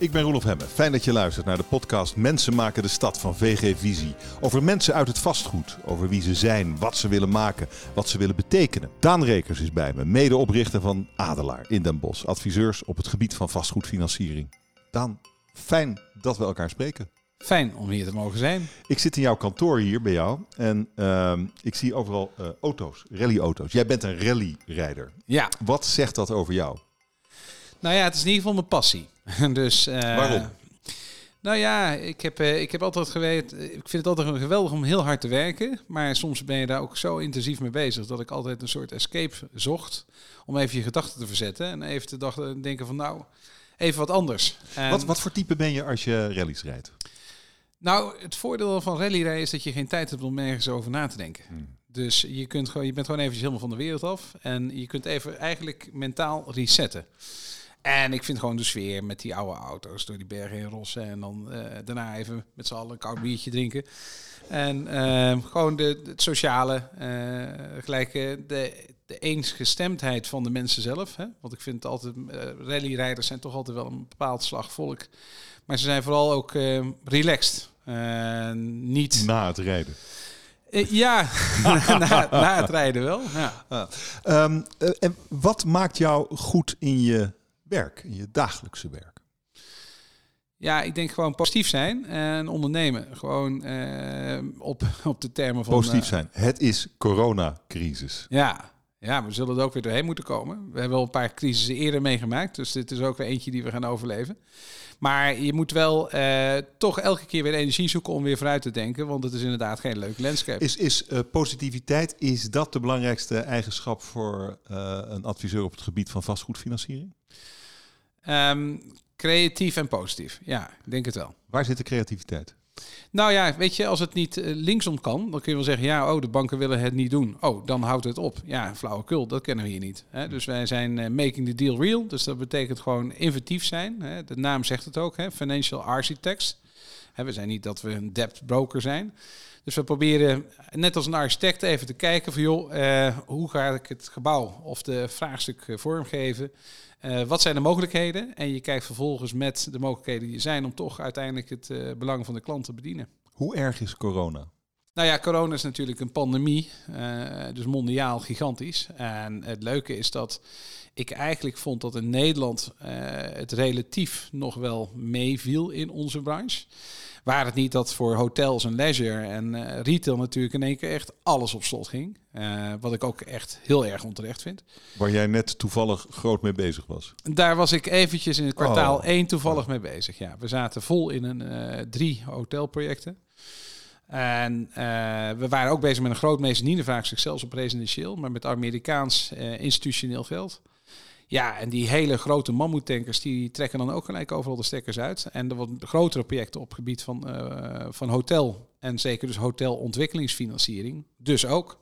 Ik ben Roelof Hemme. Fijn dat je luistert naar de podcast Mensen maken de stad van VG Visie. Over mensen uit het vastgoed. Over wie ze zijn, wat ze willen maken, wat ze willen betekenen. Daan Rekers is bij me, medeoprichter van Adelaar in Den Bosch. Adviseurs op het gebied van vastgoedfinanciering. Daan, fijn dat we elkaar spreken. Fijn om hier te mogen zijn. Ik zit in jouw kantoor hier bij jou en ehm, ik zie overal uh, auto's, rallyauto's. Jij bent een rallyrijder. Ja. Wat zegt dat over jou? Nou ja, het is in ieder geval mijn passie. dus, uh, Waarom? Nou ja, ik heb, uh, ik heb altijd geweten. Ik vind het altijd geweldig om heel hard te werken. Maar soms ben je daar ook zo intensief mee bezig dat ik altijd een soort escape zocht. Om even je gedachten te verzetten. En even te dachten, denken van nou, even wat anders. En Wat, wat voor type ben je als je rallies rijdt? Nou, het voordeel van rallyrijden is dat je geen tijd hebt om ergens over na te denken. Hmm. Dus je, kunt gewoon, je bent gewoon eventjes helemaal van de wereld af. En je kunt even eigenlijk mentaal resetten. En ik vind gewoon de sfeer met die oude auto's door die bergen in rossen. En dan eh, daarna even met z'n allen een koud biertje drinken. En eh, gewoon de, het sociale, eh, gelijk eh, de, de eensgestemdheid van de mensen zelf. Hè? Want ik vind het altijd, rallyrijders zijn toch altijd wel een bepaald slag volk. Maar ze zijn vooral ook eh, relaxed. Niet... Na het rijden. Eh, ja, na, na het rijden wel. Ja. Ehm, eh, en wat maakt jou goed in je werk, in je dagelijkse werk? ja, ik denk gewoon positief zijn en ondernemen. Gewoon eh, op, op de termen van... Positief eh, zijn. Het is coronacrisis. Ja. ja, we zullen er ook weer doorheen moeten komen. We hebben al een paar crisissen eerder meegemaakt. Dus dit is ook weer eentje die we gaan overleven. Maar je moet wel eh, toch elke keer weer energie zoeken om weer vooruit te denken. Want het is inderdaad geen leuk landscape. Is, is positiviteit, is dat de belangrijkste eigenschap voor een adviseur op het gebied van vastgoedfinanciering? Ehm, creatief en positief. Ja, ik denk het wel. Waar zit de creativiteit? Nou ja, weet je, als het niet eh, linksom kan, dan kun je wel zeggen, ja, oh, de banken willen het niet doen. Oh, dan houdt het op. Ja, flauwekul, dat kennen we hier niet. Hè? Dus wij zijn eh, making the deal real. Dus dat betekent gewoon inventief zijn. Hè? De naam zegt het ook, hè? financial architects. Hè, we zijn niet dat we een debt broker zijn. Dus we proberen, net als een architect, even te kijken van, joh, eh, hoe ga ik het gebouw of de vraagstuk eh, vormgeven? Eh, wat zijn de mogelijkheden? En je kijkt vervolgens met de mogelijkheden die er zijn om toch uiteindelijk het eh, belang van de klant te bedienen. Hoe erg is corona? Nou ja, corona is natuurlijk een pandemie, eh, dus mondiaal gigantisch. En het leuke is dat ik eigenlijk vond dat in Nederland het relatief nog wel meeviel in onze branche. Waar het niet dat voor hotels en leisure en eh, retail natuurlijk in één keer echt alles op slot ging. Eh, wat ik ook echt heel erg onterecht vind. Waar jij net toevallig groot mee bezig was. Daar was ik eventjes in het kwartaal Oh. één toevallig mee bezig. Ja, we zaten vol in een eh, drie hotelprojecten. En we waren ook bezig met een groot mezzanine-vraagstuk, zelfs op residentieel, maar met Amerikaans institutioneel geld. Ja, en die hele grote mammoetankers, die trekken dan ook gelijk overal de stekkers uit. En er wat grotere projecten op het gebied van, eh, van hotel en zeker dus hotelontwikkelingsfinanciering. Dus ook.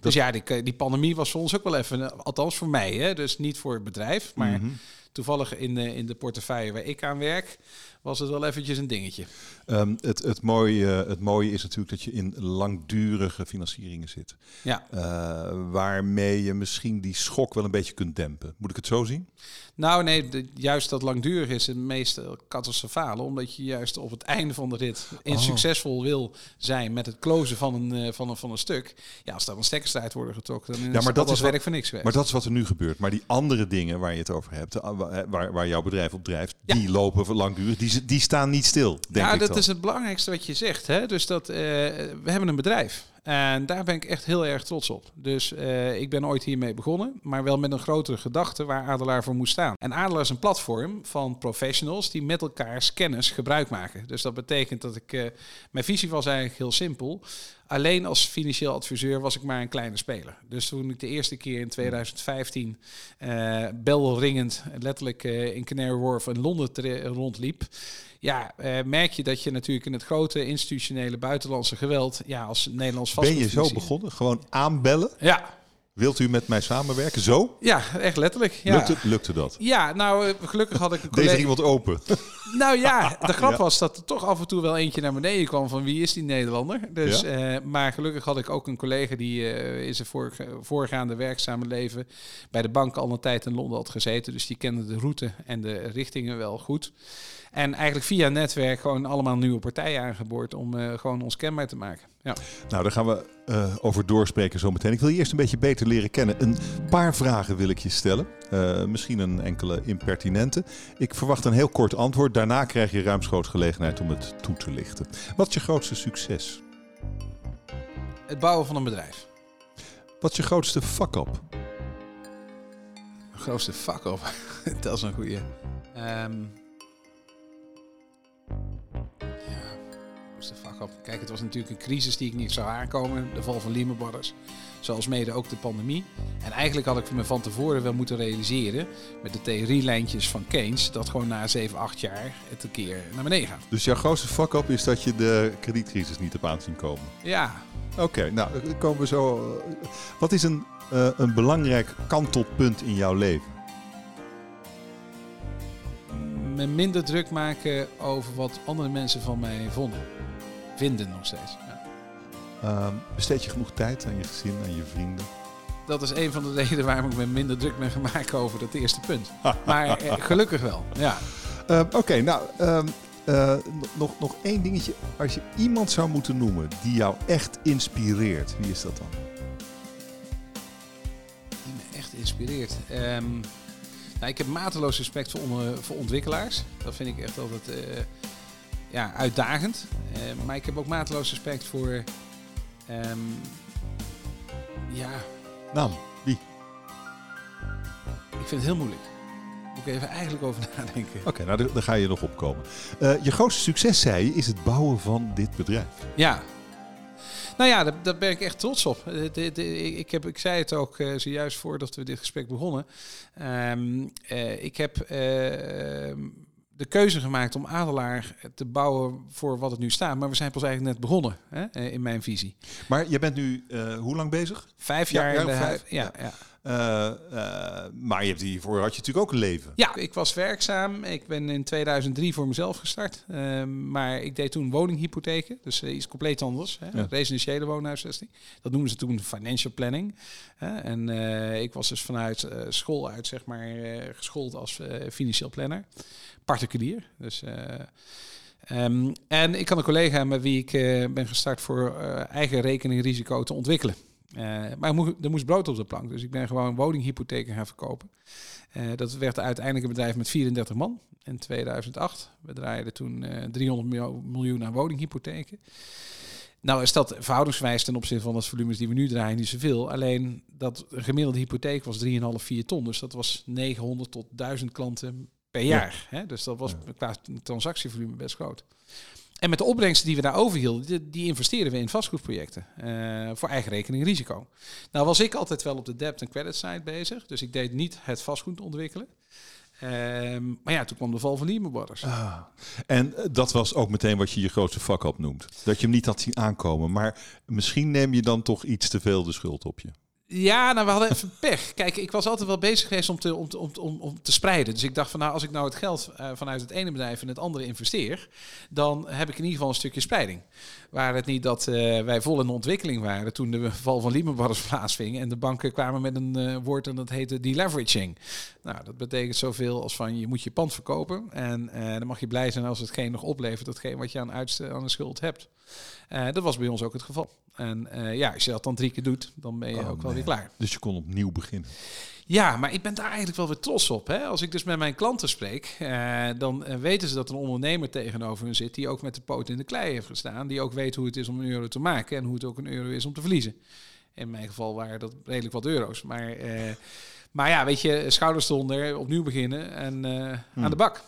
Dus ja, die, die pandemie was voor ons ook wel even, eh, althans voor mij, hè, dus niet voor het bedrijf, maar Mhm. toevallig in de, in de portefeuille waar ik aan werk, was het wel eventjes een dingetje. Ehm, het, het, mooie, het mooie is natuurlijk dat je in langdurige financieringen zit. Ja. Eh, waarmee je misschien die schok wel een beetje kunt dempen. Moet ik het zo zien? Nou nee, de- juist dat langdurig is het meest catastrofale. Omdat je juist op het einde van de rit in Oh. succesvol wil zijn met het closen van een, eh, van een, van een stuk. Ja, als daar een stekkers uit worden getrokken, dan is maar dat dat is wat- werk voor niks geweest. Maar dat is wat er nu gebeurt. Maar die andere dingen waar je het over hebt, eh, wa- waar, waar jouw bedrijf op drijft, Ja. die lopen voor langdurig. Die, die staan niet stil, denk ja, ik dat dan. is het belangrijkste wat je zegt. Hè? Dus dat, eh, we hebben een bedrijf. En daar ben ik echt heel erg trots op. Dus eh, ik ben ooit hiermee begonnen, maar wel met een grotere gedachte waar Adelaar voor moest staan. En Adelaar is een platform van professionals die met elkaars kennis gebruik maken. Dus dat betekent dat ik... eh, mijn visie was eigenlijk heel simpel. Alleen als financieel adviseur was ik maar een kleine speler. Dus toen ik de eerste keer in 2015 eh belringend, letterlijk eh, in Canary Wharf in Londen rondliep, ja, eh, merk je dat je natuurlijk in het grote institutionele buitenlandse geweld, ja, als Nederlands ben je zo begonnen? Gewoon aanbellen? Ja, Wilt u met mij samenwerken? Zo? ja, echt letterlijk. Ja. Lukte, lukte dat? Ja, nou, eh, gelukkig had ik een Deze collega... iemand open. Nou ja, de grap Ja. was dat er toch af en toe wel eentje naar beneden kwam van wie is die Nederlander. Dus, Ja. eh, maar gelukkig had ik ook een collega die eh, in zijn voorgaande werkzame leven bij de bank al een tijd in Londen had gezeten. Dus die kende de route en de richtingen wel goed. En eigenlijk via netwerk gewoon allemaal nieuwe partijen aangeboord om uh, gewoon ons kenbaar te maken. Ja. Nou, daar gaan we uh, over doorspreken zometeen. Ik wil je eerst een beetje beter leren kennen. Een paar vragen wil ik je stellen. Uh, misschien een enkele impertinente. Ik verwacht een heel kort antwoord. Daarna krijg je ruimschoots gelegenheid om het toe te lichten. Wat is je grootste succes? Het bouwen van een bedrijf. Wat is je grootste fuck-up? Grootste fuck-up? Dat is een goede. Um, Kijk, het was natuurlijk een crisis die ik niet zou aankomen. De val van Lehman Brothers. Zoals mede ook de pandemie. En eigenlijk had ik me van tevoren wel moeten realiseren. Met de theorielijntjes van Keynes. Dat gewoon na 7, 8 jaar het een keer naar beneden gaat. Dus jouw grootste fuck-up is dat je de kredietcrisis niet hebt aanzien komen? Ja. Oké, nou komen we zo. Eh, wat is een, uh, een belangrijk kantelpunt in jouw leven? Me minder druk maken over wat andere mensen van mij vonden vinden nog steeds. Ja. Um, besteed je genoeg tijd aan je gezin, aan je vrienden? Dat is een van de redenen waarom ik me minder druk ben gemaakt over dat eerste punt. maar eh, gelukkig wel, ja. Uh, Oké, nou, uh, nog, nog één dingetje. Als je iemand zou moeten noemen die jou echt inspireert, wie is dat dan? Die me echt inspireert? Um, nou, ik heb mateloos respect voor, voor ontwikkelaars. Dat vind ik echt altijd ja, uitdagend. Uh, maar ik heb ook mateloos respect voor. Um, ja. Naam, wie? Ik vind het heel moeilijk. Moet ik even eigenlijk over nadenken. Oké, nou daar ga je nog opkomen. Uh, je grootste succes, zei je, is het bouwen van dit bedrijf. Ja, nou ja, daar, daar, ben ik echt trots op. ik, heb, ik zei het ook uh, zojuist voordat we dit gesprek begonnen. Um, uh, ik heb uh, de keuze gemaakt om Adelaar te bouwen voor wat het nu staat. Maar we zijn pas eigenlijk net begonnen hè, eh, in mijn visie. Maar je bent nu uh, hoe lang bezig? Vijf jaar. Ja, vijf. ja, ja. Maar je hebt hiervoor had je natuurlijk ook een leven. Ja, ik was werkzaam. Ik ben in 2003 voor mezelf gestart. Uh, maar ik deed toen woninghypotheken. Dus iets compleet anders. Hè? Ja. Residentiële woonhuisvesting. Dat noemen ze toen financial planning. En ik was dus vanuit school uit, zeg maar, geschoold als financieel planner particulier. Dus, um, en ik had een collega met wie ik uh, ben gestart voor uh, eigen rekening risico te ontwikkelen. Uh, maar er moest brood op de plank, dus ik ben gewoon woninghypotheken gaan verkopen. dat werd uiteindelijk een bedrijf met 34 man in 2008. We draaiden toen 300 miljoen aan woninghypotheken. Nou is dat verhoudingswijs ten opzichte van de volumes die we nu draaien niet zoveel. Alleen dat gemiddelde hypotheek was 3,5, 4 ton. Dus dat was 900 tot 1000 klanten per jaar. Hè? Dus dat was qua transactievolume best groot. En met de opbrengsten die we daar overhielden, die, investeren we in vastgoedprojecten. Uh, voor eigen rekening risico. Nou was ik altijd wel op de debt en credit side bezig. Dus ik deed niet het vastgoed ontwikkelen. Um, maar ja, toen kwam de val van Lehman Brothers. Ah. En eh, dat was ook meteen wat je je grootste vak op noemt. Dat je hem niet had zien aankomen. Maar misschien neem je dan toch iets te veel de schuld op je. Ja, nou, we hadden even pech. Kijk, ik was altijd wel bezig geweest om te, om, om, om, om te spreiden. Dus ik dacht van, nou, als ik nou het geld uh, vanuit het ene bedrijf in het andere investeer, dan heb ik in ieder geval een stukje spreiding. Waar het niet dat uh, wij vol in de ontwikkeling waren toen de val van Lehman Brothers plaatsving en de banken kwamen met een uh, woord en dat heette deleveraging. Nou, dat betekent zoveel als van je moet je pand verkopen en dan mag je blij zijn als hetgeen nog oplevert, datgene wat je aan, aan de schuld hebt. dat was bij ons ook het geval. En ja, als je dat dan drie keer doet, dan ben je oh, ook wel weer klaar. Dus je kon opnieuw beginnen. Ja, maar ik ben daar eigenlijk wel weer trots op. Hè? Als ik dus met mijn klanten spreek, uh, dan uh, weten ze dat een ondernemer tegenover hun zit die ook met de poot in de klei heeft gestaan. Die ook weet hoe het is om een euro te maken en hoe het ook een euro is om te verliezen. In mijn geval waren dat redelijk wat euro's. Maar, maar ja, weet je, schouders eronder, opnieuw beginnen en aan hmm. de bak.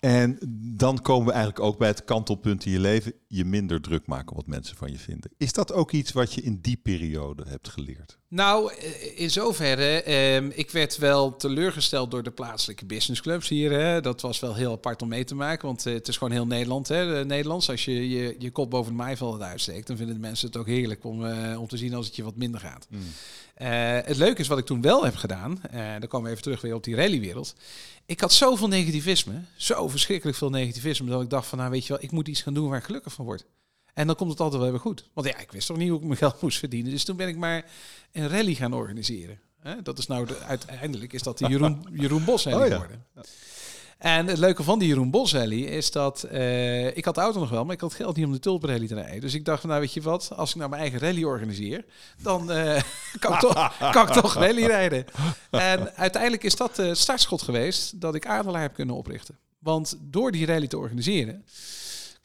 En dan komen we eigenlijk ook bij het kantelpunt in je leven. Je minder druk maken wat mensen van je vinden. Is dat ook iets wat je in die periode hebt geleerd? Nou, eh, in zoverre. Eh, ik werd wel teleurgesteld door de plaatselijke businessclubs hier. Hè. Dat was wel heel apart om mee te maken. Want eh, het is gewoon heel Nederland. Hè. Nederlands, als je, je je kop boven de maaiveld uitsteekt... dan vinden de mensen het ook heerlijk om, om te zien als het je wat minder gaat. Mm. Het leuke is wat ik toen wel heb gedaan. Dan komen we even terug weer op die rallywereld. Ik had zoveel negativisme. Zo verschrikkelijk veel negativisme. Dat ik dacht van, nou weet je wel, ik moet iets gaan doen waar ik gelukkig van word. En dan komt het altijd wel weer goed. Want ja, ik wist toch niet hoe ik mijn geld moest verdienen. Dus toen ben ik maar een rally gaan organiseren. Dat is nou de, uiteindelijk is dat de Jeroen, Jeroen Bos oh, geworden. En het leuke van die Jeroen Bos rally is dat eh, ik had de auto nog wel, maar ik had geld niet om de Tulpen rally te rijden. Dus ik dacht van nou weet je wat, als ik nou mijn eigen rally organiseer, dan eh, kan, ik toch, kan ik toch rally rijden. En uiteindelijk is dat het startschot geweest dat ik Adelaar heb kunnen oprichten. Want door die rally te organiseren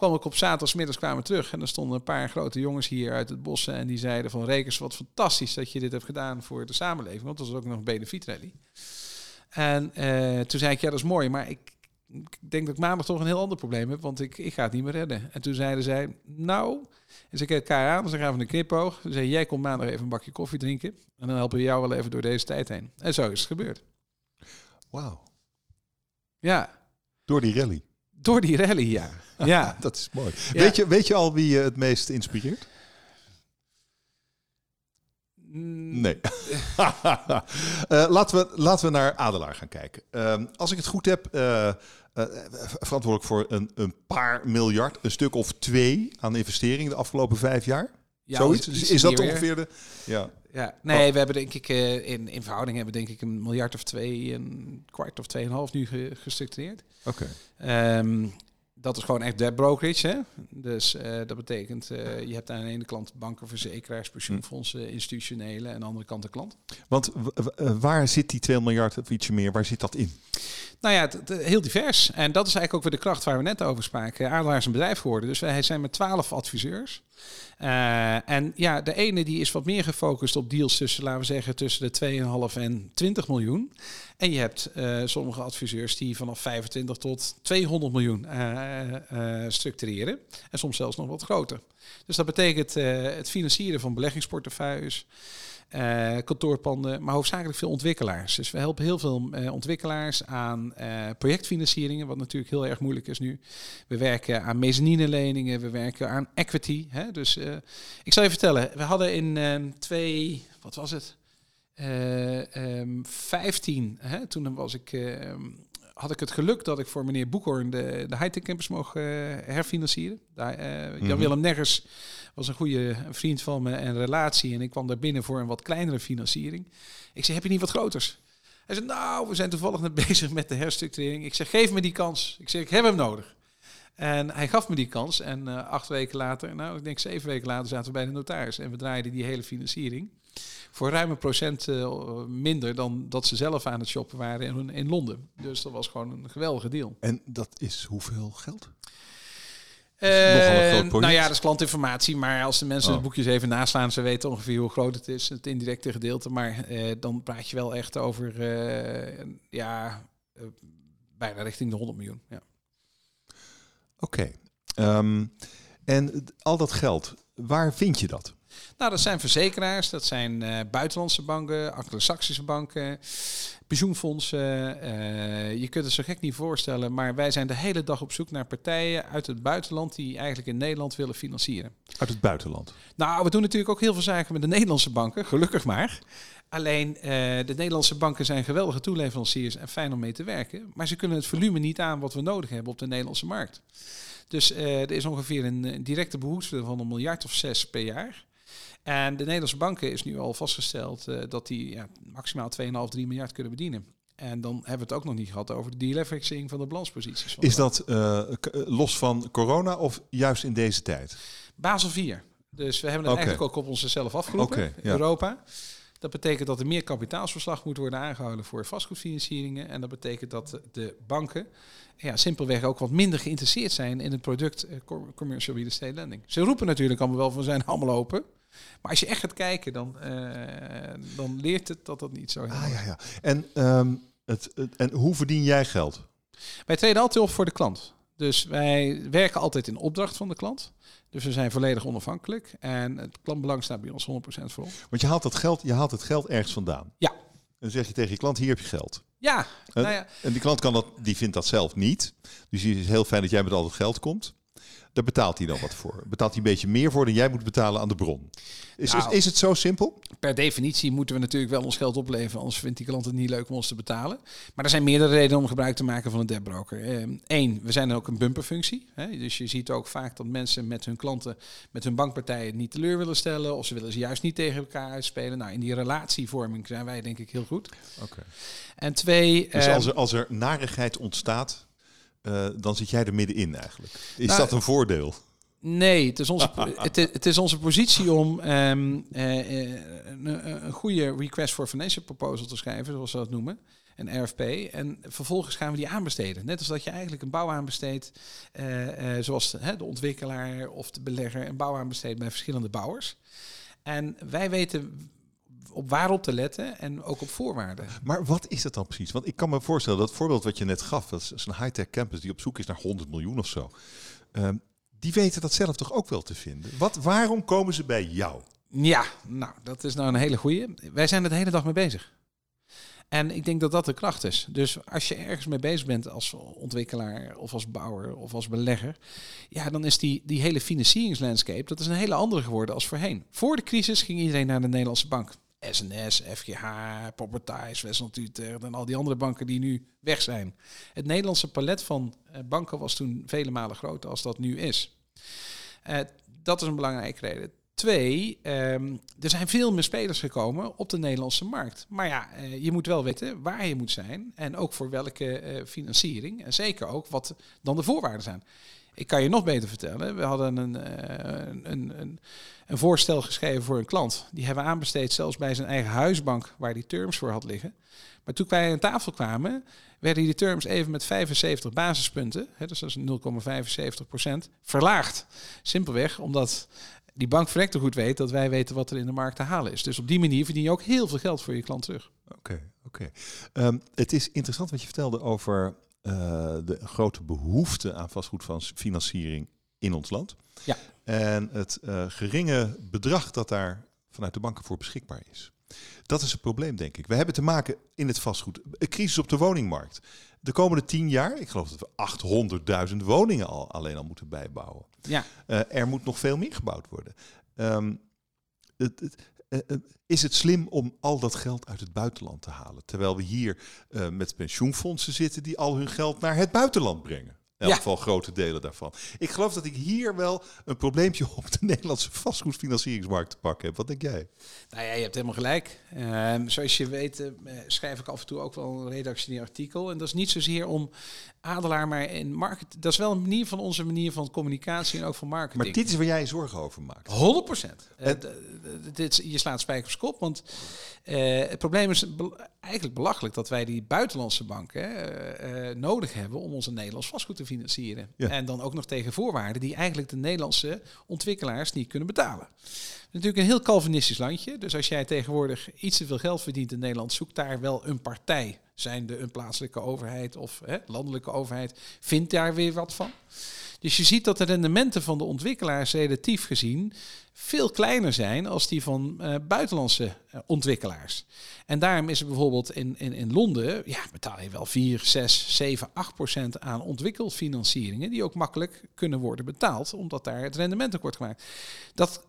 kwam ik op zaterdagmiddags kwamen terug en er stonden een paar grote jongens hier uit het bos en die zeiden van Rekers, wat fantastisch dat je dit hebt gedaan voor de samenleving, want dat was ook nog een benefiet-rally. En uh, toen zei ik, ja dat is mooi, maar ik, ik, denk dat ik maandag toch een heel ander probleem heb, want ik, ik ga het niet meer redden. En toen zeiden zij, nou, en ze keken elkaar aan, ze gaven een knipoog. Ze zei, jij komt maandag even een bakje koffie drinken en dan helpen we jou wel even door deze tijd heen. En zo is het gebeurd. Wauw. Ja. Door die rally. Door die rally, ja. Ja. dat is mooi. Weet, je, weet je al wie je het meest inspireert? Mm. Nee. uh, laten, we, laten we naar Adelaar gaan kijken. Uh, als ik het goed heb, uh, verantwoordelijk voor een, een paar miljard, een stuk of twee aan investeringen de afgelopen vijf jaar. Ja, Zoiets? iets Is, is dat ongeveer de... Ja. Ja, nee, we hebben denk ik eh, in, in verhouding hebben denk ik een miljard of twee, een kwart of tweeënhalf nu ge- gestructureerd. Oké. Ehm, dat is gewoon echt debt brokerage. Hè? Dus eh, dat betekent, eh, je hebt aan de ene kant banken, verzekeraars, pensioenfondsen, institutionele en aan de andere kant de klant. Want eh, waar zit die 2 miljard of ietsje meer, waar zit dat in? Nou ja, heel divers. En dat is eigenlijk ook weer de kracht waar we net over spraken. Adelaar is een bedrijf geworden. Dus wij zijn met twaalf adviseurs. En ja, de ene die is wat meer gefocust op deals tussen, laten we zeggen, tussen de 2,5 en 20 miljoen. En je hebt eh, sommige adviseurs die vanaf 25 tot 200 miljoen eh, structureren. En soms zelfs nog wat groter. Dus dat betekent het financieren van beleggingsportefeuilles. kantoorpanden, maar hoofdzakelijk veel ontwikkelaars. Dus we helpen heel veel ontwikkelaars aan projectfinancieringen, wat natuurlijk heel erg moeilijk is nu. We werken aan mezzanine-leningen, we werken aan equity. Hè? Dus ik zal je vertellen, we hadden in twee, wat was het? Eh, ehm, 15, hè? toen was ik, ehm, had ik het geluk dat ik voor meneer Boekhoorn de, de high-tech campus mocht eh, herfinancieren. Daar, eh, Mhm. Jan-Willem Neggers was een goede vriend van me en relatie. En ik kwam daar binnen voor een wat kleinere financiering. Ik zei, heb je niet wat groters? Hij zei, nou, we zijn toevallig net bezig met de herstructurering. Ik zeg, geef me die kans. Ik zeg, ik heb hem nodig. En hij gaf me die kans. En acht weken later, nou, ik denk zeven weken later, zaten we bij de notaris. En we draaiden die hele financiering voor ruim een procent eh, minder dan dat ze zelf aan het shoppen waren in, in Londen. Dus dat was gewoon een geweldige deal. En dat is hoeveel geld? Nogal een groot project. nou ja, dat is klantinformatie. Maar als de mensen Oh. de boekjes even naslaan, ze weten ongeveer hoe groot het is, het indirecte gedeelte. Maar eh, dan praat je wel echt over, ja, bijna richting de 100 miljoen. Ja. Oké. Ehm, en al dat geld, waar vind je dat? Nou, dat zijn verzekeraars, dat zijn eh, buitenlandse banken, Anglo-Saxische banken, pensioenfondsen. eh, je kunt het zo gek niet voorstellen, maar wij zijn de hele dag op zoek naar partijen uit het buitenland die eigenlijk in Nederland willen financieren. Uit het buitenland. Nou, we doen natuurlijk ook heel veel zaken met de Nederlandse banken, gelukkig maar. Alleen eh, de Nederlandse banken zijn geweldige toeleveranciers en fijn om mee te werken. Maar ze kunnen het volume niet aan wat we nodig hebben op de Nederlandse markt. Dus er is ongeveer een, eh, directe behoefte van een miljard of zes per jaar. En de Nederlandse banken is nu al vastgesteld eh, dat die ja, maximaal 2,5, 3 miljard kunnen bedienen. En dan hebben we het ook nog niet gehad over de deleveraging van de balansposities. van Is dat eh, eh, los van corona of juist in deze tijd? Basel 4. Dus we hebben het eigenlijk ook op onszelf afgeroepen, ja. Europa. Dat betekent dat er meer kapitaalsverslag moet worden aangehouden voor vastgoedfinancieringen. En dat betekent dat de banken ja, simpelweg ook wat minder geïnteresseerd zijn in het product com- commercial real estate lending. Ze roepen natuurlijk allemaal wel van zijn allemaal open. Maar als je echt gaat kijken, dan, eh, dan leert het dat dat niet zo is. Ah ja, ja. En, ehm, het, het- en hoe verdien jij geld? Wij treden altijd op voor de klant. Dus wij werken altijd in opdracht van de klant. Dus we zijn volledig onafhankelijk. En het klantbelang staat bij ons 100% voor. Want je haalt, dat geld, je haalt het geld ergens vandaan. Ja. En dan zeg je tegen je klant, hier heb je geld. Ja, nou ja, En die klant kan dat, die vindt dat zelf niet. Dus het is heel fijn dat jij met al dat geld komt. Daar betaalt hij dan wat voor. Betaalt hij een beetje meer voor dan jij moet betalen aan de bron. Is, Nou, is, is het zo simpel? Per definitie moeten we natuurlijk wel ons geld opleveren, anders vindt die klant het niet leuk om ons te betalen. Maar er zijn meerdere redenen om gebruik te maken van een debtbroker. Eén, we zijn ook een bumperfunctie. Hè? Dus je ziet ook vaak dat mensen met hun klanten, met hun bankpartijen niet teleur willen stellen. Of ze willen ze juist niet tegen elkaar uitspelen. Nou, in die relatievorming zijn wij denk ik heel goed. Oké. En twee... Dus ehm, als er, als er narigheid ontstaat, eh, dan zit jij er middenin eigenlijk. Is Nou, dat een voordeel? Nee, het is onze, het is, het is onze positie om ehm, eh, eh, een, een goede request for financial proposal te schrijven, zoals ze dat noemen. Een RFP. En vervolgens gaan we die aanbesteden. Net als dat je eigenlijk een bouw aanbesteedt, zoals hè, de ontwikkelaar of de belegger een bouw aanbesteedt bij verschillende bouwers. En wij weten op waarop te letten en ook op voorwaarden. Maar wat is dat dan precies? Want ik kan me voorstellen, dat voorbeeld wat je net gaf, dat is een high-tech campus die op zoek is naar 100 miljoen of zo. Ehm, die weten dat zelf toch ook wel te vinden? Wat, waarom komen ze bij jou? Ja, nou, dat is nou een hele goeie. Wij zijn er de hele dag mee bezig. En ik denk dat dat de kracht is. Dus als je ergens mee bezig bent als ontwikkelaar of als bouwer of als belegger, ja, dan is die, die hele financieringslandscape, dat is een hele andere geworden als voorheen. Voor de crisis ging iedereen naar de Nederlandse bank. SNS, FGH, Properties, Westland Utrecht en al die andere banken die nu weg zijn. Het Nederlandse palet van eh, banken was toen vele malen groter als dat nu is. Eh, dat is een belangrijke reden. Twee, ehm, er zijn veel meer spelers gekomen op de Nederlandse markt. Maar ja, eh, je moet wel weten waar je moet zijn en ook voor welke financiering. En zeker ook wat dan de voorwaarden zijn. Ik kan je nog beter vertellen. We hadden een, eh, een, een, een voorstel geschreven voor een klant. Die hebben we aanbesteed zelfs bij zijn eigen huisbank, waar die terms voor had liggen. Maar toen wij aan tafel kwamen, werden die terms even met 75 basispunten, hè, dus dat is 0,75 procent, verlaagd. Simpelweg omdat die bank verrekte goed weet dat wij weten wat er in de markt te halen is. Dus op die manier verdien je ook heel veel geld voor je klant terug. Oké, oké. Ehm, het is interessant wat je vertelde over eh, de grote behoefte aan vastgoedfinanciering in ons land. Ja. En het eh, geringe bedrag dat daar vanuit de banken voor beschikbaar is. Dat is het probleem, denk ik. We hebben te maken in het vastgoed. Een crisis op de woningmarkt. De komende tien jaar, ik geloof dat we 800.000 woningen al, alleen al moeten bijbouwen. Ja. Uh, er moet nog veel meer gebouwd worden. Um, het, het, is het slim om al dat geld uit het buitenland te halen? Terwijl we hier uh, met pensioenfondsen zitten die al hun geld naar het buitenland brengen. In elk geval grote delen daarvan. Ik geloof dat ik hier wel een probleempje op de Nederlandse vastgoedfinancieringsmarkt te pakken heb. Wat denk jij? Nou ja, je hebt helemaal gelijk. Uh, zoals je weet uh, schrijf ik af en toe ook wel een redactioneel artikel. En dat is niet zozeer om Adelaar maar in market. Dat is wel een manier van onze manier van communicatie en ook van marketing. Maar dit is waar jij je zorgen over maakt. 100 procent. Dit, je slaat spijkers op kop. Want eh, het probleem is eigenlijk belachelijk dat wij die buitenlandse banken nodig hebben om onze Nederlands vastgoed te financieren. En dan ook nog tegen voorwaarden die eigenlijk de Nederlandse ontwikkelaars niet kunnen betalen. Natuurlijk een heel Calvinistisch landje. Dus als jij tegenwoordig iets te veel geld verdient in Nederland, zoek daar wel een partij. Zijnde een plaatselijke overheid of hè, landelijke overheid, vindt daar weer wat van. Dus je ziet dat de rendementen van de ontwikkelaars relatief gezien veel kleiner zijn als die van uh, buitenlandse uh, ontwikkelaars. En daarom is er bijvoorbeeld in, in, in Londen, ja, betaal je wel 4, 6, 7, 8 procent aan ontwikkelfinancieringen die ook makkelijk kunnen worden betaald, omdat daar het rendement wordt gemaakt. Dat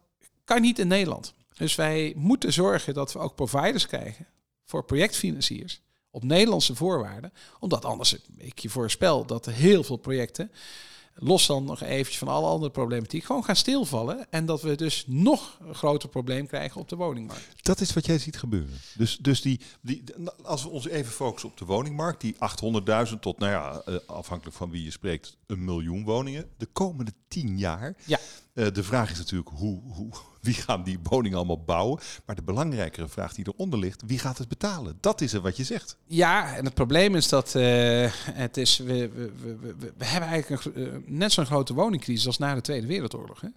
kan niet in Nederland. Dus wij moeten zorgen dat we ook providers krijgen voor projectfinanciers op Nederlandse voorwaarden. Omdat anders, ik je voorspel dat er heel veel projecten, los dan nog eventjes van alle andere problematiek, gewoon gaan stilvallen. En dat we dus nog een groter probleem krijgen op de woningmarkt. Dat is wat jij ziet gebeuren. Dus, dus die, die, als we ons even focussen op de woningmarkt, die 800.000 tot, nou ja, afhankelijk van wie je spreekt, een miljoen woningen. De komende tien jaar. Ja. Uh, de vraag is natuurlijk hoe, hoe, wie gaan die woningen allemaal bouwen. Maar de belangrijkere vraag die eronder ligt, wie gaat het betalen? Dat is er wat je zegt. Ja, en het probleem is dat uh, het is, we, we, we, hebben eigenlijk uh, net zo'n grote woningcrisis als na de Tweede Wereldoorlog. Hè?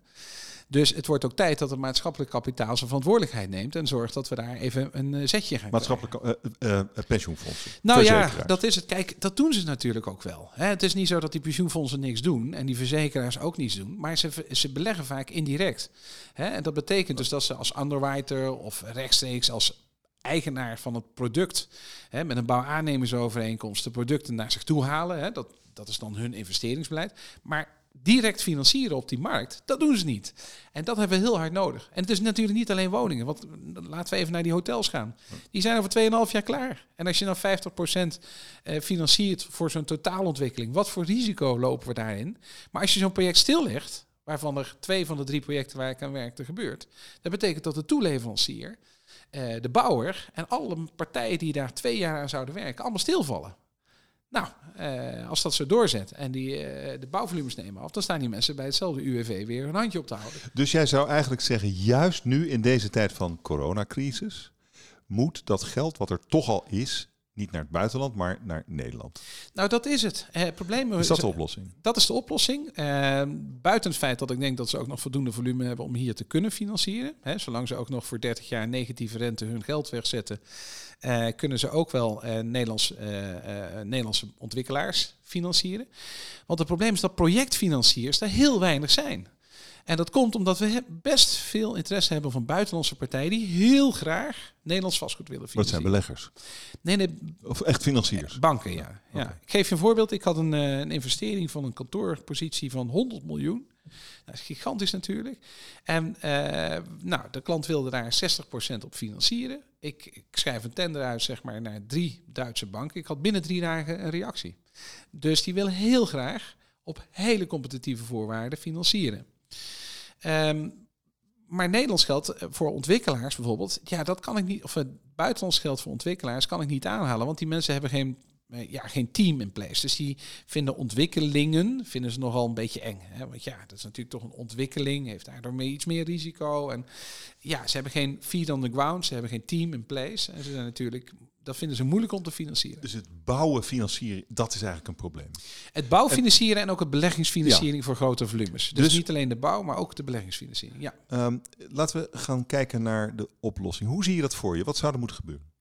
Dus het wordt ook tijd dat het maatschappelijk kapitaal zijn verantwoordelijkheid neemt en zorgt dat we daar even een uh, zetje gaan Maatschappelijke uh, uh, pensioenfondsen. Nou ja, dat is het. Kijk, dat doen ze natuurlijk ook wel. Hè? Het is niet zo dat die pensioenfondsen niks doen en die verzekeraars ook niets doen, maar ze, ze beleggen vaak indirect. Hè? En dat betekent dus dat ze als underwriter of rechtstreeks als eigenaar van het product hè, met een bouwaannemersovereenkomst de producten naar zich toe halen. Hè? Dat, dat is dan hun investeringsbeleid. Maar direct financieren op die markt. Dat doen ze niet. En dat hebben we heel hard nodig. En het is natuurlijk niet alleen woningen. Want laten we even naar die hotels gaan. Die zijn over 2,5 jaar klaar. En als je dan 50% eh, financiert voor zo'n totaalontwikkeling, wat voor risico lopen we daarin? Maar als je zo'n project stillegt, waarvan er twee van de drie projecten waar ik aan werkte gebeurt, dat betekent dat de toeleverancier, eh, de bouwer en alle partijen die daar twee jaar aan zouden werken, allemaal stilvallen. Nou, uh, als dat zo doorzet en die, uh, de bouwvolumes nemen af, dan staan die mensen bij hetzelfde UWV weer een handje op te houden. Dus jij zou eigenlijk zeggen, juist nu in deze tijd van coronacrisis, moet dat geld wat er toch al is, niet naar het buitenland, maar naar Nederland. Nou, dat is het. Het probleem is dat de oplossing? Dat is de oplossing. Uh, buiten het feit dat ik denk dat ze ook nog voldoende volume hebben om hier te kunnen financieren. Hè, zolang ze ook nog voor 30 jaar negatieve rente hun geld wegzetten, uh, kunnen ze ook wel uh, Nederlands, Nederlandse ontwikkelaars financieren. Want het probleem is dat projectfinanciers er heel weinig zijn. En dat komt omdat we best veel interesse hebben van buitenlandse partijen die heel graag Nederlands vastgoed willen financieren. Dat zijn beleggers? Nee, nee. Of echt financiers? Banken, ja. ja. Ik geef je een voorbeeld. Ik had een, uh, een investering van een kantoorpositie van 100 miljoen. Dat is gigantisch natuurlijk. En uh, nou, de klant wilde daar 60% op financieren. Ik, ik, schrijf een tender uit zeg maar, naar drie Duitse banken. Ik had binnen drie dagen een reactie. Dus die willen heel graag op hele competitieve voorwaarden financieren. Um, maar Nederlands geld eh, voor ontwikkelaars bijvoorbeeld, ja, dat kan ik niet, of het buitenlands geld voor ontwikkelaars kan ik niet aanhalen, want die mensen hebben geen, eh, ja, geen team in place. Dus die vinden ontwikkelingen, vinden ze nogal een beetje eng. Hè? Want ja, dat is natuurlijk toch een ontwikkeling, heeft daardoor mee iets meer risico. En ja, ze hebben geen feet on the ground, ze hebben geen team in place. En ze zijn natuurlijk dat vinden ze moeilijk om te financieren. Dus het bouwen, financieren, dat is eigenlijk een probleem. Het bouwfinancieren en, ook het beleggingsfinanciering voor grote volumes. Dus, dus, niet alleen de bouw, maar ook de beleggingsfinanciering. Ja. Um, laten we gaan kijken naar de oplossing. Hoe zie je dat voor je? Wat zou er moeten gebeuren?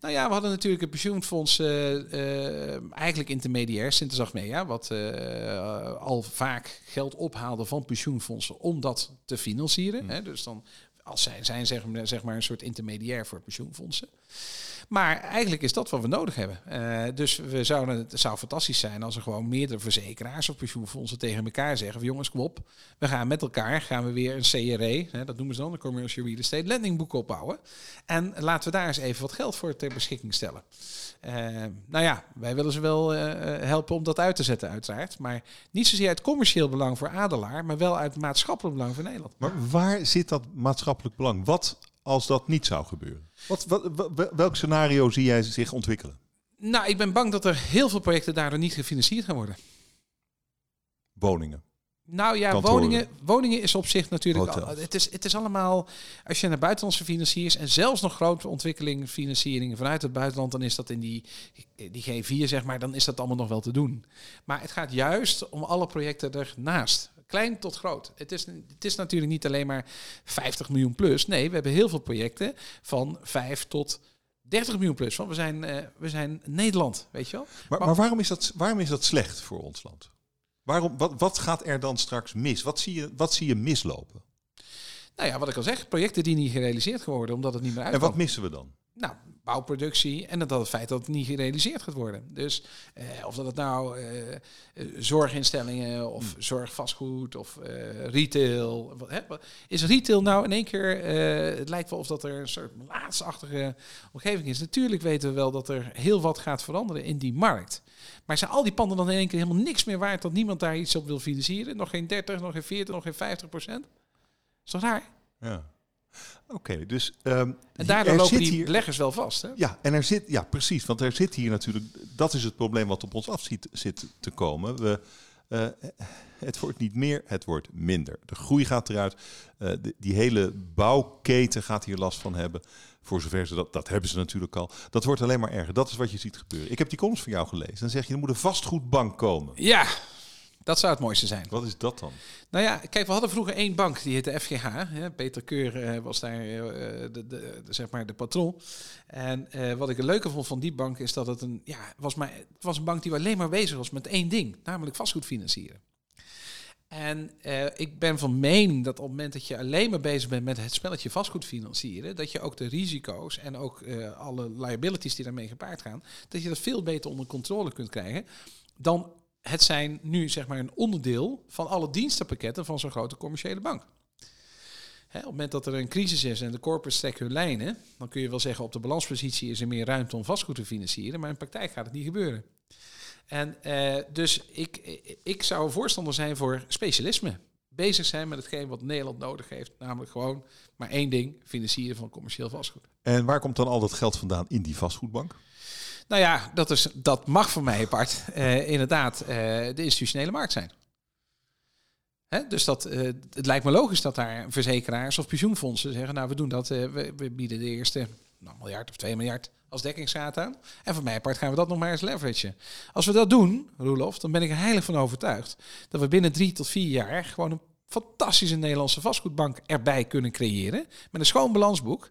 Nou ja, we hadden natuurlijk het pensioenfonds uh, uh, eigenlijk intermediair, Sintes Achmea, wat uh, al vaak geld ophaalde van pensioenfondsen om dat te financieren. Hmm. Hè. Dus dan als zij zijn zeg, zeg maar een soort intermediair voor pensioenfondsen. Maar eigenlijk is dat wat we nodig hebben. Uh, dus we zouden, het zou fantastisch zijn als er gewoon meerdere verzekeraars of pensioenfondsen tegen elkaar zeggen: jongens, kom we gaan met elkaar gaan we weer een CRE, hè, dat noemen ze dan, een Commercial Real Estate Lending Boek opbouwen. En laten we daar eens even wat geld voor ter beschikking stellen. Uh, nou ja, wij willen ze wel uh, helpen om dat uit te zetten, uiteraard. Maar niet zozeer uit commercieel belang voor Adelaar, maar wel uit maatschappelijk belang voor Nederland. Maar waar zit dat maatschappelijk belang? Wat als dat niet zou gebeuren? Wat, wat, welk scenario zie jij zich ontwikkelen? Nou, ik ben bang dat er heel veel projecten daardoor niet gefinancierd gaan worden. Woningen. Nou ja, woningen, woningen is op zich natuurlijk. Al, het, is, het is allemaal. Als je naar buitenlandse financiers en zelfs nog grote ontwikkeling, financieringen vanuit het buitenland, dan is dat in die, die G4, zeg maar, dan is dat allemaal nog wel te doen. Maar het gaat juist om alle projecten ernaast. Klein tot groot. Het is, het is natuurlijk niet alleen maar 50 miljoen plus. Nee, we hebben heel veel projecten van 5 tot 30 miljoen plus. Want we zijn, uh, we zijn Nederland, weet je wel. Maar, maar, waarom, is dat, waarom is dat slecht voor ons land? Waarom, wat, wat gaat er dan straks mis? Wat zie je, wat zie je mislopen? Nou ja, wat ik al zeg, projecten die niet gerealiseerd worden omdat het niet meer uitkomt. En wat missen we dan? Nou, bouwproductie en dat het feit dat het niet gerealiseerd gaat worden. Dus eh, of dat het nou eh, eh zorginstellingen of mm. zorgvastgoed of eh, retail. Wat, hè, is retail nou in één keer, eh, het lijkt wel of dat er een soort laatsachtige omgeving is. Natuurlijk weten we wel dat er heel wat gaat veranderen in die markt. Maar zijn al die panden dan in één keer helemaal niks meer waard dat niemand daar iets op wil financieren? Nog geen 30, nog geen 40, nog geen 50 procent? Is toch raar? Ja. Oké, dus... Um, en daardoor lopen die hier, beleggers wel vast, hè? Ja, en er zit, ja, precies. Want er zit hier natuurlijk... Dat is het probleem wat op ons af zit, zit te komen. We, uh, het wordt niet meer, het wordt minder. De groei gaat eruit. Uh, die hele bouwketen gaat hier last van hebben. Voor zover ze dat, dat hebben ze natuurlijk al. Dat wordt alleen maar erger. Dat is wat je ziet gebeuren. Ik heb die columns van jou gelezen. Dan zeg je, er moet een vastgoedbank komen. Ja, dat zou het mooiste zijn. Wat is dat dan? Nou ja, kijk, we hadden vroeger één bank, die heette FGH. Hè. Peter Keur uh, was daar uh, de, de, de, zeg maar de patron. En uh, wat ik het leuke vond van die bank is dat het een, ja, was maar, het was een bank die alleen maar bezig was met één ding, namelijk vastgoed financieren. En ik ben van mening dat op het moment dat je alleen maar bezig bent met het spelletje vastgoed financieren, dat je ook de risico's en ook alle liabilities die daarmee gepaard gaan, dat je dat veel beter onder controle kunt krijgen dan het zijn nu zeg maar een onderdeel van alle dienstenpakketten van zo'n grote commerciële bank. Op het moment dat er een crisis is en de corporates trekken hun lijnen, dan kun je wel zeggen op de balanspositie is er meer ruimte om vastgoed te financieren, maar in praktijk gaat het niet gebeuren. En eh, dus ik, ik zou voorstander zijn voor specialisme. Bezig zijn met hetgeen wat Nederland nodig heeft, namelijk gewoon maar één ding, financieren van commercieel vastgoed. En waar komt dan al dat geld vandaan in die vastgoedbank? Nou ja, dat, is, dat mag voor mij apart uh, inderdaad uh, de institutionele markt zijn. Hè? Dus dat, uh, het lijkt me logisch dat daar verzekeraars of pensioenfondsen zeggen... nou, we doen dat, we, we, bieden de eerste nou, miljard of twee miljard als dekkingsgraad aan. En voor mij apart gaan we dat nog maar eens leveragen. Als we dat doen, Roelof, dan ben ik er heilig van overtuigd... dat we binnen drie tot vier jaar gewoon een fantastische Nederlandse vastgoedbank erbij kunnen creëren. Met een schoon balansboek.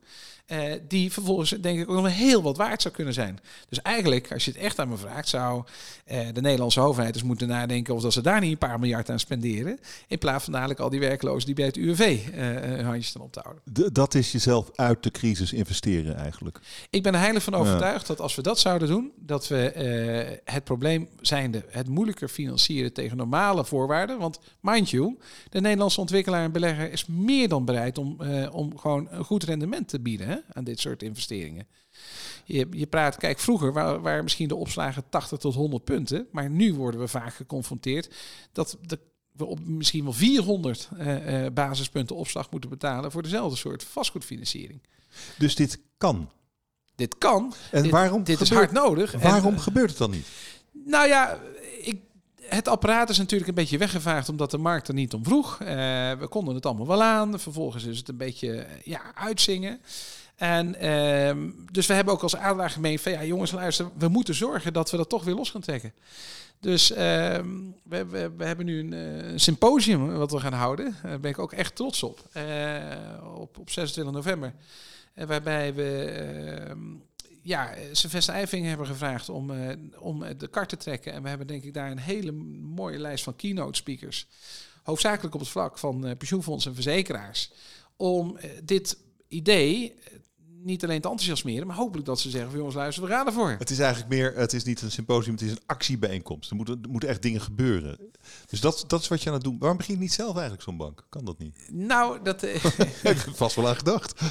Uh, die vervolgens denk ik ook nog heel wat waard zou kunnen zijn. Dus eigenlijk, als je het echt aan me vraagt, zou uh, de Nederlandse overheid dus moeten nadenken of dat ze daar niet een paar miljard aan spenderen. In plaats van dadelijk al die werklozen die bij het UWV uh, handjes staan op te houden. De, dat is jezelf uit de crisis investeren eigenlijk. Ik ben er heilig van overtuigd ja. dat als we dat zouden doen, dat we het probleem zijnde het moeilijker financieren tegen normale voorwaarden. Want mind you, de Nederlandse ontwikkelaar en belegger is meer dan bereid om, om gewoon een goed rendement te bieden. Hè? Aan dit soort investeringen. Je, je praat, kijk, vroeger waren, waren misschien de opslagen 80 tot 100 punten, maar nu worden we vaak geconfronteerd dat de, we op misschien wel 400 uh, uh, basispunten opslag moeten betalen voor dezelfde soort vastgoedfinanciering. Dus dit kan. Dit kan. En dit, waarom dit gebeurt, is hard nodig. Waarom en, gebeurt het dan niet? Nou ja, ik, het apparaat is natuurlijk een beetje weggevaagd omdat de markt er niet om vroeg. Uh, we konden het allemaal wel aan. Vervolgens is het een beetje ja, uitzingen. En um, dus we hebben ook als adelaar gemeend van ja jongens luister, we moeten zorgen dat we dat toch weer los gaan trekken. Dus um, we, we, hebben nu een, een, symposium wat we gaan houden. Daar ben ik ook echt trots op. Uh, op, op 26 november. Waarbij we uh, ja, Sylvester Eiving hebben gevraagd om, uh, om de kart te trekken. En we hebben denk ik daar een hele mooie lijst van keynote speakers. Hoofdzakelijk op het vlak van pensioenfondsen en verzekeraars. Om dit idee niet alleen te enthousiasmeren, maar hopelijk dat ze zeggen: jongens, luister, we gaan ervoor. Het is eigenlijk meer, het is niet een symposium, het is een actiebijeenkomst. Er moeten, er moeten echt dingen gebeuren. Dus dat, dat is wat je aan het doen. Waarom begin je niet zelf eigenlijk zo'n bank? Kan dat niet? Nou, dat heb ik vast wel aan gedacht.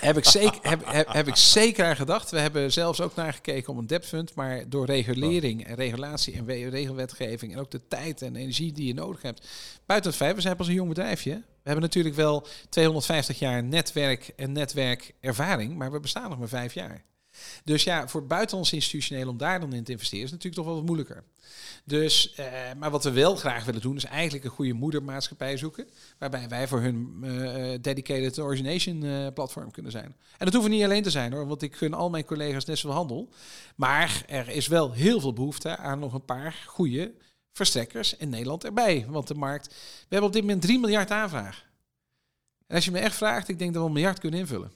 heb, ik zeker, heb, heb, heb, ik zeker aan gedacht. We hebben zelfs ook naar gekeken om een debt fund, maar door regulering en regulatie en regelwetgeving en ook de tijd en energie die je nodig hebt. Buiten het feit, we zijn pas een jong bedrijfje. We hebben natuurlijk wel 250 jaar netwerk en netwerkervaring, maar we bestaan nog maar vijf jaar. Dus ja, voor buitenlandse institutioneel om daar dan in te investeren is natuurlijk toch wel wat moeilijker. Dus, eh, maar wat we wel graag willen doen is eigenlijk een goede moedermaatschappij zoeken, waarbij wij voor hun uh, dedicated origination uh, platform kunnen zijn. En dat hoeven niet alleen te zijn hoor, want ik gun al mijn collega's net zoveel handel. Maar er is wel heel veel behoefte aan nog een paar goede verstrekkers in Nederland erbij. Want de markt, we hebben op dit moment 3 miljard aanvraag. En als je me echt vraagt, ik denk dat we een miljard kunnen invullen.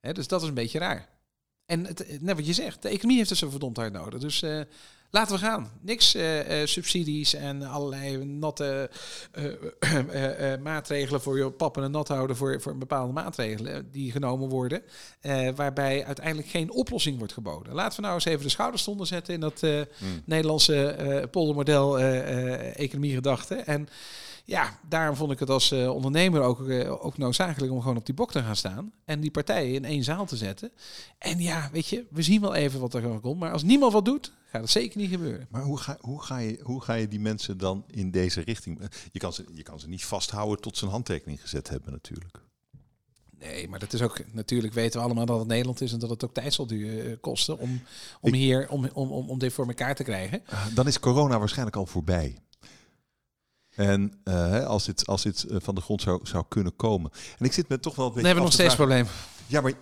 Dus dat is een beetje raar. En net wat je zegt, de economie heeft het zo verdomd hard nodig. Dus uh, laten we gaan. Niks uh, uh, subsidies en allerlei natte maatregelen voor je pappen en nat houden voor, voor bepaalde maatregelen die genomen worden. waarbij uiteindelijk geen oplossing wordt geboden. Laten we nou eens even de schouders onder zetten in dat hmm. Nederlandse poldermodel economie gedachte. En ja, daarom vond ik het als uh, ondernemer ook, uh, ook noodzakelijk om gewoon op die bok te gaan staan. En die partijen in één zaal te zetten. En ja, weet je, we zien wel even wat er komt. Maar als niemand wat doet, gaat het zeker niet gebeuren. Maar hoe ga, hoe ga, je, hoe ga je die mensen dan in deze richting... Je kan, ze, je kan ze niet vasthouden tot ze een handtekening gezet hebben natuurlijk. Nee, maar dat is ook natuurlijk weten we allemaal dat het Nederland is en dat het ook tijd zal duren, kosten om, om Ik, hier om, om, om, om dit voor elkaar te krijgen. Dan is corona waarschijnlijk al voorbij. En uh, als dit, als dit van de grond zou, zou kunnen komen. En ik zit met toch wel een beetje. Dan hebben we nog steeds probleem. Ja, maar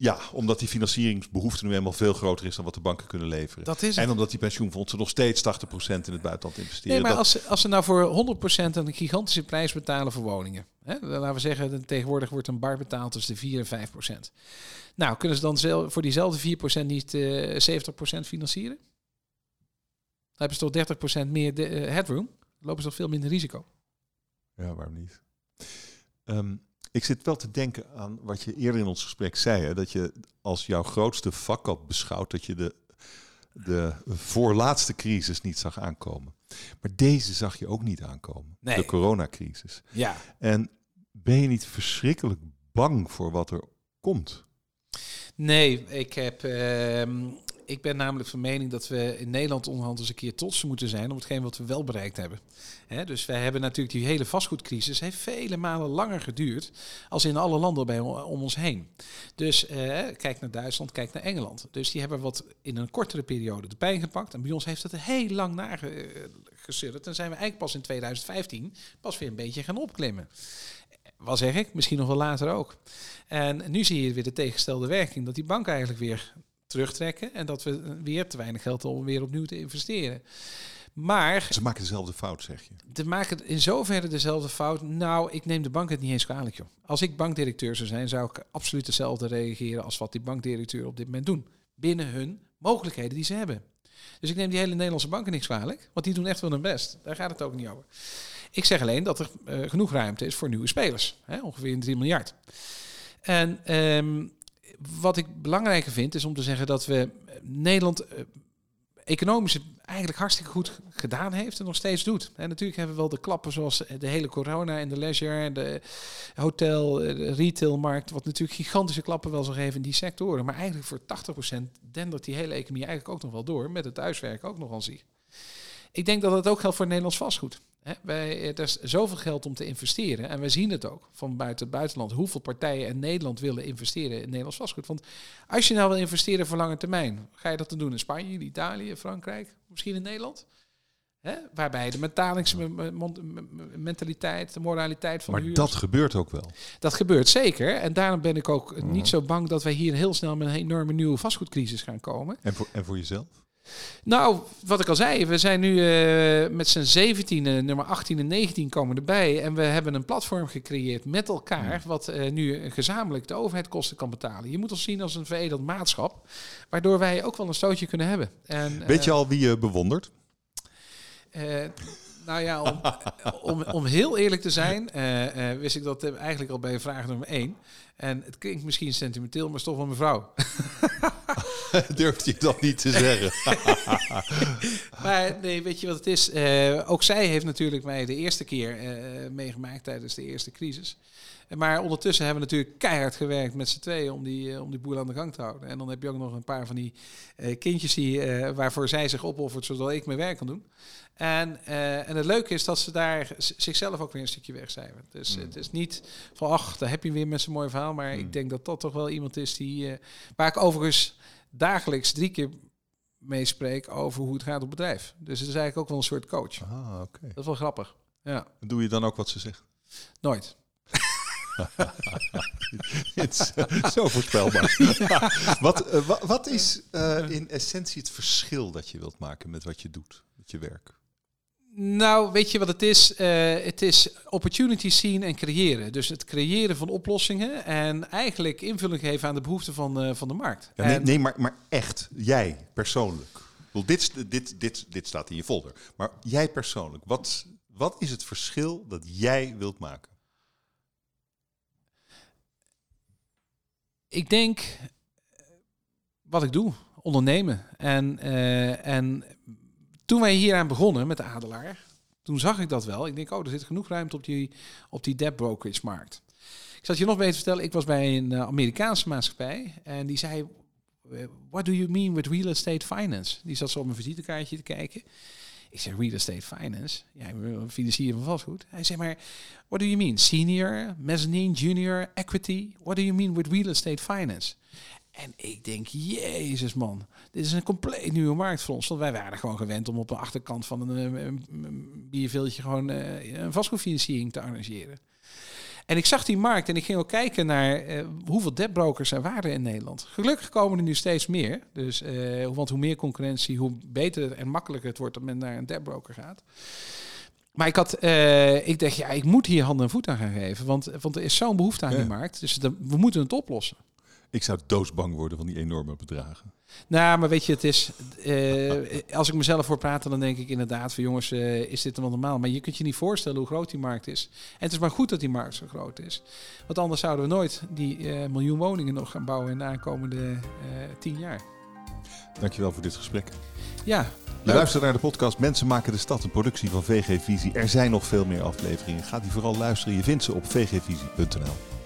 ja, omdat die financieringsbehoefte nu helemaal veel groter is dan wat de banken kunnen leveren. Dat is en omdat die pensioenfondsen nog steeds 80% in het buitenland investeren. Nee, maar dat... als, ze, als ze nou voor 100% een gigantische prijs betalen voor woningen. Hè, laten we zeggen, tegenwoordig wordt een bar betaald tussen de 4 en 5%. Nou, kunnen ze dan voor diezelfde 4% niet uh, 70% financieren? Dan hebben ze toch 30% meer de, uh, headroom? Lopen ze veel minder risico. Ja, waarom niet? Um, ik zit wel te denken aan wat je eerder in ons gesprek zei. Hè, dat je als jouw grootste vak beschouwt dat je de, de voorlaatste crisis niet zag aankomen. Maar deze zag je ook niet aankomen. Nee. De coronacrisis. Ja. En ben je niet verschrikkelijk bang voor wat er komt? Nee, ik heb. ehm, ik ben namelijk van mening dat we in Nederland onderhand eens een keer trots moeten zijn op hetgeen wat we wel bereikt hebben. Dus wij hebben natuurlijk die hele vastgoedcrisis heeft vele malen langer geduurd als in alle landen bij, om ons heen. Dus eh, kijk naar Duitsland, kijk naar Engeland. Dus die hebben wat in een kortere periode de pijn gepakt. En bij ons heeft het heel lang nagesurd. En zijn we eigenlijk pas in 2015 pas weer een beetje gaan opklimmen. Wat zeg ik? Misschien nog wel later ook. En nu zie je weer de tegenstelde werking. Dat die banken eigenlijk weer terugtrekken. En dat we weer te weinig geld om weer opnieuw te investeren. Maar Ze maken dezelfde fout, zeg je. te maken in zoverre dezelfde fout. Nou, ik neem de bank het niet eens kwalijk, joh. Als ik bankdirecteur zou zijn, zou ik absoluut hetzelfde reageren als wat die bankdirecteur op dit moment doen. Binnen hun mogelijkheden die ze hebben. Dus ik neem die hele Nederlandse banken niks kwalijk, want die doen echt wel hun best. Daar gaat het ook niet over. Ik zeg alleen dat er eh, genoeg ruimte is voor nieuwe spelers. Hè, ongeveer een 3 miljard. En ehm, wat ik belangrijker vind, is om te zeggen dat we eh, Nederland eh, economisch eigenlijk hartstikke goed gedaan heeft en nog steeds doet. En natuurlijk hebben we wel de klappen zoals de hele corona en de leisure de hotel, eh, de retailmarkt, wat natuurlijk gigantische klappen wel zal geven in die sectoren. Maar eigenlijk voor 80% dendert die hele economie eigenlijk ook nog wel door, met het thuiswerken ook nog aan. Ik denk dat dat ook geldt voor Nederlands vastgoed. Hè, wij, er is zoveel geld om te investeren. En we zien het ook van buiten het buitenland. Hoeveel partijen in Nederland willen investeren in Nederlands vastgoed. Want als je nou wil investeren voor lange termijn, ga je dat dan doen in Spanje, in Italië, Frankrijk, misschien in Nederland? Waarbij de mentaliteit, de moraliteit van Maar de dat gebeurt ook wel. dat gebeurt zeker. En daarom ben ik ook Mhm. niet zo bang dat wij hier heel snel met een enorme nieuwe vastgoedcrisis gaan komen. En voor, en voor jezelf? Nou, wat ik al zei, we zijn nu eh, met z'n 17, eh, nummer 18 en 19 komen erbij. En we hebben een platform gecreëerd met elkaar, wat eh, nu gezamenlijk de overheid kosten kan betalen. Je moet ons zien als een veredeld maatschap, waardoor wij ook wel een stootje kunnen hebben. En, Weet eh, je al wie je bewondert? eh, nou ja, om, om, om heel eerlijk te zijn, eh, eh, wist ik dat eh, eigenlijk al bij vraag nummer 1. En het klinkt misschien sentimenteel, maar het is toch wel mijn vrouw. Durft je dat niet te zeggen? Maar nee, weet je wat het is? Eh, ook zij heeft natuurlijk mij de eerste keer eh, meegemaakt tijdens de eerste crisis. Maar ondertussen hebben we natuurlijk keihard gewerkt met z'n tweeën om die, eh, om die boel aan de gang te houden. En dan heb je ook nog een paar van die eh, kindjes die, eh, waarvoor zij zich opoffert, zodat ik mijn werk kan doen. En, en het leuke is dat ze daar zichzelf ook weer een stukje wegcijferen. Dus Mm. het is niet van, ach, daar heb je weer met zo'n mooi verhaal. Maar Mm. ik denk dat dat toch wel iemand is die, eh, waar ik overigens dagelijks drie keer mee spreek over hoe het gaat op bedrijf. Dus het is eigenlijk ook wel een soort coach. Ah, oké. Dat is wel grappig. Ja, Doe je dan ook wat ze zegt? nooit. Het is eh, zo voorspelbaar. wat, eh, wa- wat is eh, in essentie het verschil dat je wilt maken met wat je doet, met je werk? Nou, weet je wat het is? Het is opportunities zien en creëren. Dus het creëren van oplossingen en eigenlijk invulling geven aan de behoeften van, van de markt. Ja, nee, En- nee maar, maar echt, jij persoonlijk. Bedoel, dit, dit, dit, dit staat in je folder. Maar jij persoonlijk, wat, wat is het verschil dat jij wilt maken? Ik denk wat ik doe, ondernemen. En, eh, en toen wij hieraan begonnen met de Adelaar, toen zag ik dat wel. Ik denk, oh, er zit genoeg ruimte op die, op die debt brokerage markt. Ik zat je nog beter vertellen, ik was bij een eh, Amerikaanse maatschappij en die zei, eh, what do you mean with real estate finance? Die zat zo op mijn visitekaartje te kijken. Ik zei, real estate finance? Ja, financieren van vastgoed. Hij zei, maar what do you mean? Senior, mezzanine, junior, equity? What do you mean with real estate finance? En ik denk, jezus man, dit is een compleet nieuwe markt voor ons. Want wij waren gewoon gewend om op de achterkant van een, eh, een bierveeltje gewoon eh, een vastgoedfinanciering te arrangeren. En ik zag die markt en ik ging ook kijken naar eh, hoeveel debtbrokers er waren in Nederland. Gelukkig komen er nu steeds meer. Dus, eh, want hoe meer concurrentie, hoe beter en makkelijker het wordt dat men naar een debtbroker gaat. Maar ik, had, eh, ik dacht, ja, ik moet hier handen en voet aan gaan geven. Want, want er is zo'n behoefte aan Ja. die markt. Dus de- we moeten het oplossen. Ik zou doodsbang worden van die enorme bedragen. Nou, maar weet je, het is. eh, als ik mezelf voor praten, dan denk ik inderdaad van jongens, eh, is dit wel normaal? Maar je kunt je niet voorstellen hoe groot die markt is. En het is maar goed dat die markt zo groot is. Want anders zouden we nooit die eh, miljoen woningen nog gaan bouwen in de aankomende tien jaar. Dankjewel voor dit gesprek. Ja. Je luistert naar de podcast Mensen maken de stad, een productie van VG Visie. Er zijn nog veel meer afleveringen. Ga die vooral luisteren. Je vindt ze op vgvisie.nl.